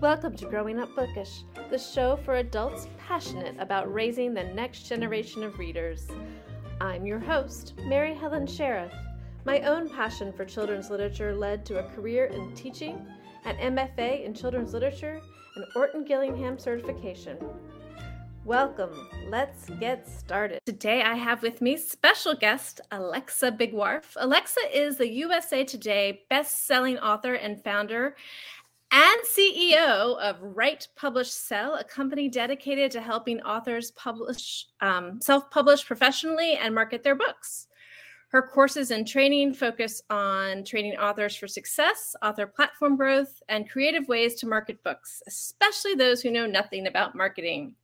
Welcome to Growing Up Bookish, the show for adults passionate about raising the next generation of readers. I'm your host, Mary Helen Sheriff. My own passion for children's literature led to a career in teaching, an MFA in children's literature, and Orton Gillingham certification. Welcome. Let's get started. Today I have with me special guest Alexa Bigwarfe. Alexa is the USA Today best-selling author and founder and CEO of Write Publish Sell, a company dedicated to helping authors publish um, self-publish professionally and market their books. Her courses and training focus on training authors for success, author platform growth, and creative ways to market books, especially those who know nothing about marketing.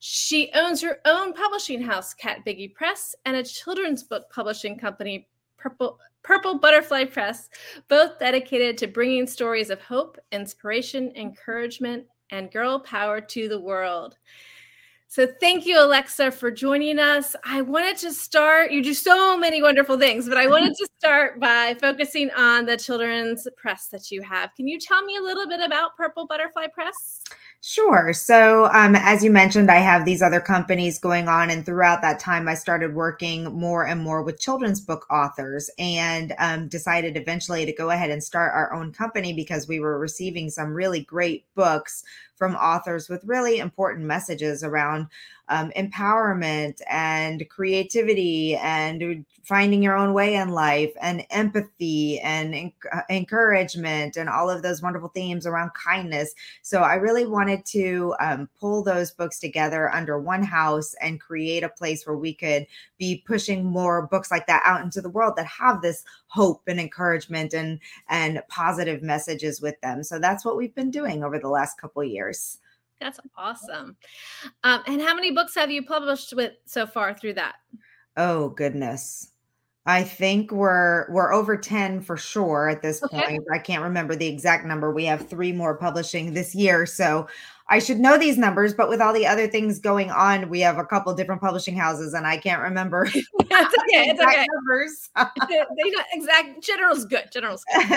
She owns her own publishing house, Kat Biggie Press, and a children's book publishing company, Purple, Purple Butterfly Press, both dedicated to bringing stories of hope, inspiration, encouragement, and girl power to the world. So thank you, Alexa, for joining us. I wanted to start, you do so many wonderful things, but I wanted to start by focusing on the children's press that you have. Can you tell me a little bit about Purple Butterfly Press? Sure. So, um, as you mentioned, I have these other companies going on, and throughout that time, I started working more and more with children's book authors and um, decided eventually to go ahead and start our own company because we were receiving some really great books from authors with really important messages around um, empowerment and creativity and finding your own way in life and empathy and uh, encouragement and all of those wonderful themes around kindness. So I really wanted to um, pull those books together under one house and create a place where we could be pushing more books like that out into the world that have this hope and encouragement and and positive messages with them. So that's what we've been doing over the last couple years. That's awesome. Um, and how many books have you published with so far through that? Oh goodness. I think we're we're over 10 for sure at this okay. point. I can't remember the exact number. We have 3 more publishing this year, so I should know these numbers, but with all the other things going on, we have a couple different publishing houses and I can't remember. it's okay. It's okay. Numbers. they know exact general's good. General's good.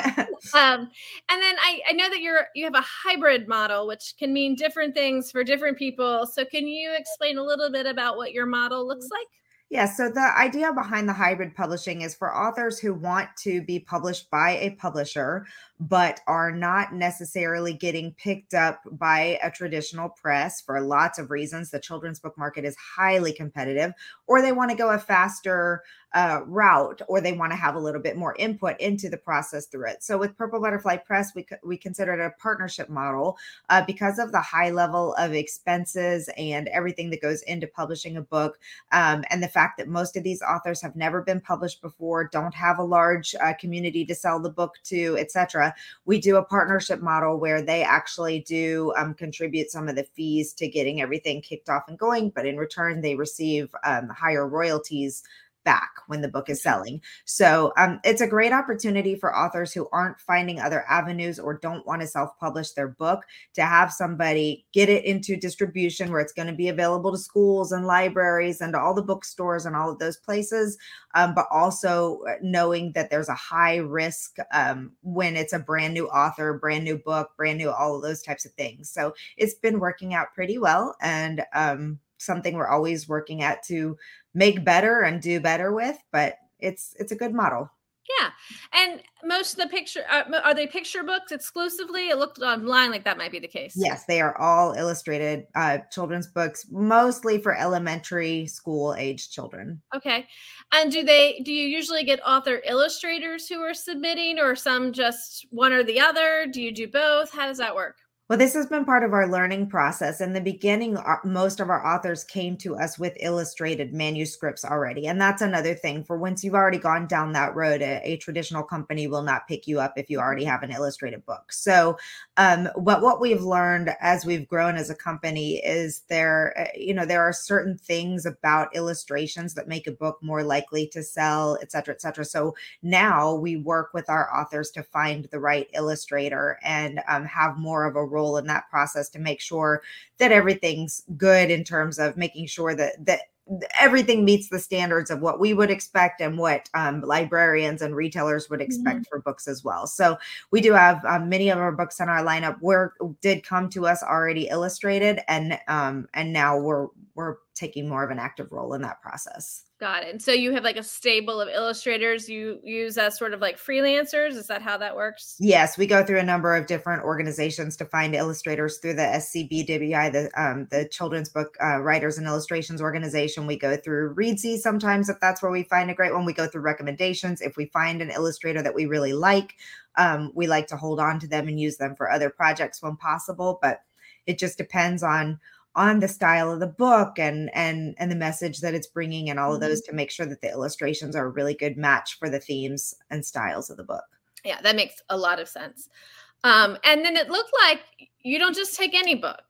um, and then I, I know that you're you have a hybrid model, which can mean different things for different people. So can you explain a little bit about what your model looks like? Yeah, so the idea behind the hybrid publishing is for authors who want to be published by a publisher, but are not necessarily getting picked up by a traditional press for lots of reasons. The children's book market is highly competitive, or they want to go a faster uh, route, or they want to have a little bit more input into the process through it. So with Purple Butterfly Press, we we considered a partnership model uh, because of the high level of expenses and everything that goes into publishing a book, um, and the fact that most of these authors have never been published before, don't have a large uh, community to sell the book to, etc we do a partnership model where they actually do um, contribute some of the fees to getting everything kicked off and going, but in return, they receive um, higher royalties back when the book is selling. So um, it's a great opportunity for authors who aren't finding other avenues or don't want to self publish their book to have somebody get it into distribution where it's going to be available to schools and libraries and all the bookstores and all of those places. Um, but also uh, knowing that there's a high risk um, when it's a brand new author, brand new book, brand new, all of those types of things. So it's been working out pretty well. And um, something we're always working at to make better and do better with but it's it's a good model. Yeah and most of the picture uh, are they picture books exclusively? It looked online like that might be the case. Yes they are all illustrated uh, children's books mostly for elementary school age children. Okay and do they do you usually get author illustrators who are submitting or some just one or the other? Do you do both? How does that work well, this has been part of our learning process. In the beginning, most of our authors came to us with illustrated manuscripts already. And that's another thing for once you've already gone down that road, a, a traditional company will not pick you up if you already have an illustrated book. So, um, but what we've learned as we've grown as a company is there, uh, you know, there are certain things about illustrations that make a book more likely to sell, et cetera, et cetera. So now we work with our authors to find the right illustrator and um, have more of a role in that process to make sure that everything's good in terms of making sure that that everything meets the standards of what we would expect and what um, librarians and retailers would expect mm-hmm. for books as well. So we do have um, many of our books in our lineup were did come to us already illustrated, and um, and now we're we're taking more of an active role in that process. Got it. And so you have like a stable of illustrators you use as sort of like freelancers. Is that how that works? Yes, we go through a number of different organizations to find illustrators through the SCBWI, the um, the Children's Book uh, Writers and Illustrations Organization. We go through Reedsy sometimes if that's where we find a great one. We go through recommendations. If we find an illustrator that we really like, um, we like to hold on to them and use them for other projects when possible. But it just depends on on the style of the book and and and the message that it's bringing and all of those mm-hmm. to make sure that the illustrations are a really good match for the themes and styles of the book. Yeah that makes a lot of sense. Um and then it looked like you don't just take any book.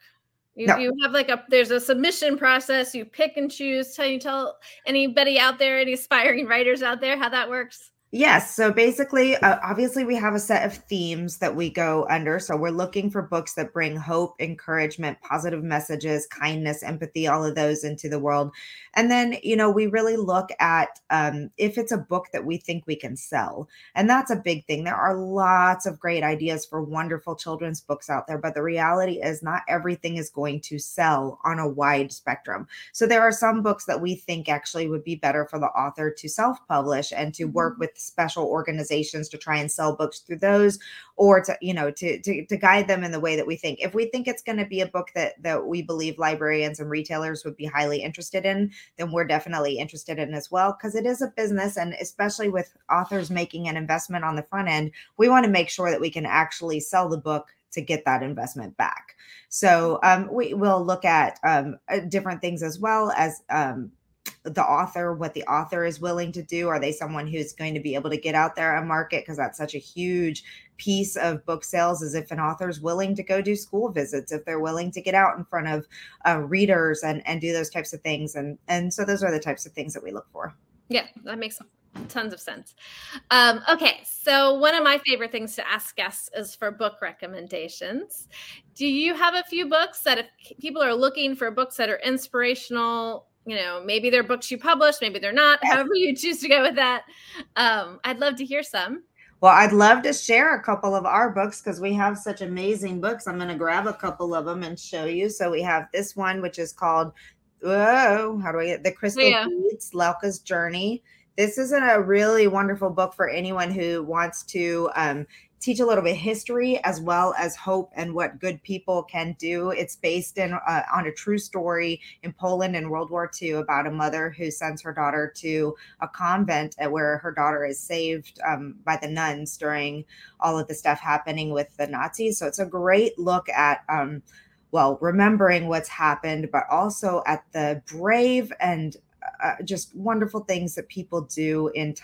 You, no. you have like a there's a submission process. You pick and choose. Tell you tell anybody out there any aspiring writers out there how that works Yes. So basically, uh, obviously, we have a set of themes that we go under. So we're looking for books that bring hope, encouragement, positive messages, kindness, empathy, all of those into the world. And then, you know, we really look at um, if it's a book that we think we can sell. And that's a big thing. There are lots of great ideas for wonderful children's books out there, but the reality is not everything is going to sell on a wide spectrum. So there are some books that we think actually would be better for the author to self publish and to work mm-hmm. with special organizations to try and sell books through those or to you know to to, to guide them in the way that we think if we think it's going to be a book that that we believe librarians and retailers would be highly interested in then we're definitely interested in as well because it is a business and especially with authors making an investment on the front end we want to make sure that we can actually sell the book to get that investment back. So um, we will look at um, uh, different things as well as um, the author, what the author is willing to do. Are they someone who's going to be able to get out there and market? Because that's such a huge piece of book sales is if an author is willing to go do school visits, if they're willing to get out in front of uh, readers and and do those types of things. And and so those are the types of things that we look for. Yeah, that makes tons of sense. Um, okay, so one of my favorite things to ask guests is for book recommendations. Do you have a few books that if people are looking for books that are inspirational you know, maybe they're books you published, maybe they're not, however you choose to go with that. Um, I'd love to hear some. Well, I'd love to share a couple of our books because we have such amazing books. I'm going to grab a couple of them and show you. So we have this one, which is called, whoa, how do I get the Crystal yeah. Beads, Lalka's Journey. This is a really wonderful book for anyone who wants to um, teach a little bit history as well as hope and what good people can do. It's based in uh, on a true story in Poland in World War II about a mother who sends her daughter to a convent where her daughter is saved um, by the nuns during all of the stuff happening with the Nazis. So it's a great look at. Um, well, remembering what's happened, but also at the brave and uh, just wonderful things that people do in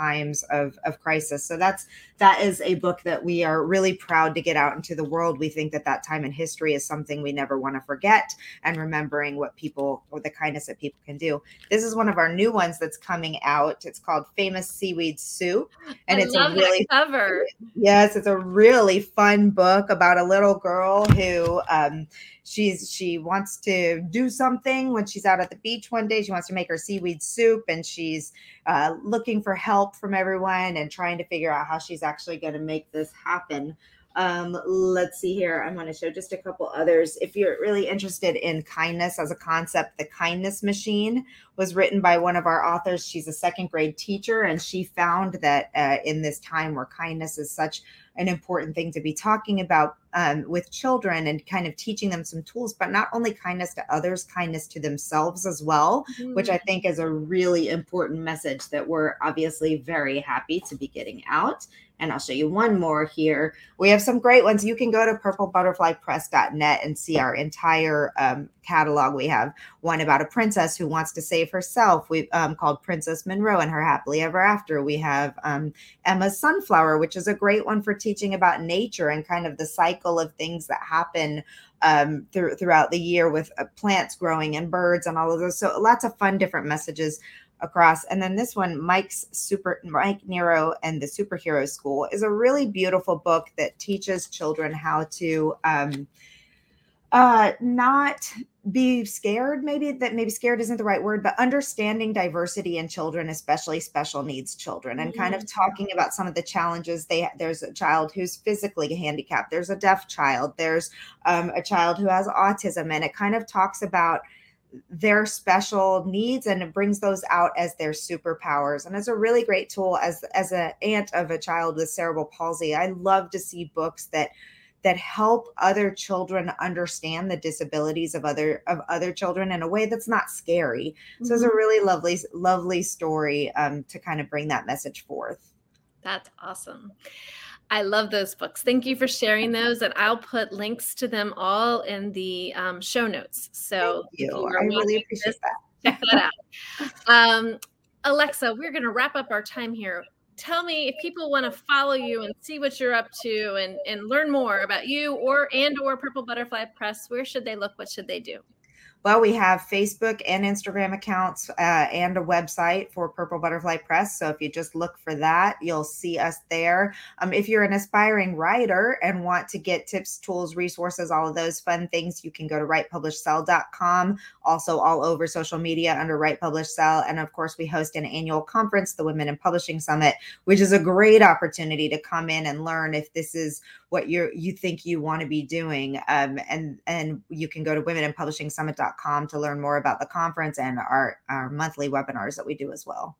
times of, of crisis. So that's that is a book that we are really proud to get out into the world. We think that that time in history is something we never want to forget and remembering what people or the kindness that people can do. This is one of our new ones that's coming out. It's called Famous Seaweed Soup and I it's a really cover. Yes, it's a really fun book about a little girl who um, she's she wants to do something when she's out at the beach one day she wants to make her seaweed soup and she's uh, looking for help from everyone and trying to figure out how she's actually going to make this happen um, let's see here. I'm going to show just a couple others. If you're really interested in kindness as a concept, The Kindness Machine was written by one of our authors. She's a second grade teacher, and she found that uh, in this time where kindness is such an important thing to be talking about um, with children and kind of teaching them some tools, but not only kindness to others, kindness to themselves as well, mm-hmm. which I mm. think is a really important message that we're obviously very happy to be getting out and I'll show you one more here. We have some great ones. You can go to purplebutterflypress.net and see our entire um, catalog. We have one about a princess who wants to save herself. We um, called Princess Monroe and her happily ever after. We have um, Emma's Sunflower, which is a great one for teaching about nature and kind of the cycle of things that happen um, through, throughout the year with uh, plants growing and birds and all of those. So lots of fun different messages across. And then this one, Mike's Super Mike Nero and the Superhero School, is a really beautiful book that teaches children how to um, uh not be scared maybe that maybe scared isn't the right word but understanding diversity in children especially special needs children and mm-hmm. kind of mm-hmm. talking about some of the challenges they there's a child who's physically handicapped there's a deaf child there's um, a child who has autism and it kind of talks about their special needs and it brings those out as their superpowers and it's a really great tool as as an aunt of a child with cerebral palsy i love to see books that that help other children understand the disabilities of other of other children in a way that's not scary mm-hmm. so it's a mm-hmm. really lovely lovely story um, to kind of bring that message forth that's awesome I love those books. Thank you for sharing those, and I'll put links to them all in the um, show notes. So you. you I really appreciate this, that. Check that out. Um, Alexa, we're going to wrap up our time here. Tell me if people want to follow you and see what you're up to and, and learn more about you or and or Purple Butterfly Press. Where should they look? What should they do? Well, we have Facebook and Instagram accounts uh, and a website for Purple Butterfly Press. So if you just look for that, you'll see us there. Um, if you're an aspiring writer and want to get tips, tools, resources, all of those fun things, you can go to writepublishsell.com. Also, all over social media under Write Publish Sell. And of course, we host an annual conference, the Women in Publishing Summit, which is a great opportunity to come in and learn if this is what you you think you want to be doing. Um, and and you can go to Women in Publishing womeninpublishingsummit.com to learn more about the conference and our our monthly webinars that we do as well.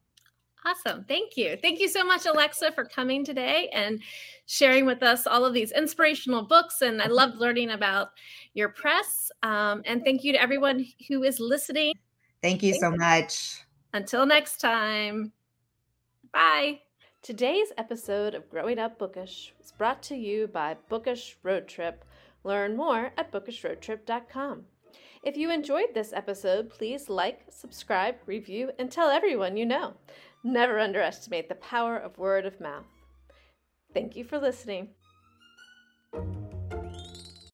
Awesome. Thank you. Thank you so much, Alexa, for coming today and sharing with us all of these inspirational books. And I loved learning about your press. Um, and thank you to everyone who is listening. Thank you so much. Until next time. Bye. Today's episode of Growing Up Bookish was brought to you by Bookish Road Trip. Learn more at bookishroadtrip.com. If you enjoyed this episode, please like, subscribe, review, and tell everyone you know. Never underestimate the power of word of mouth. Thank you for listening.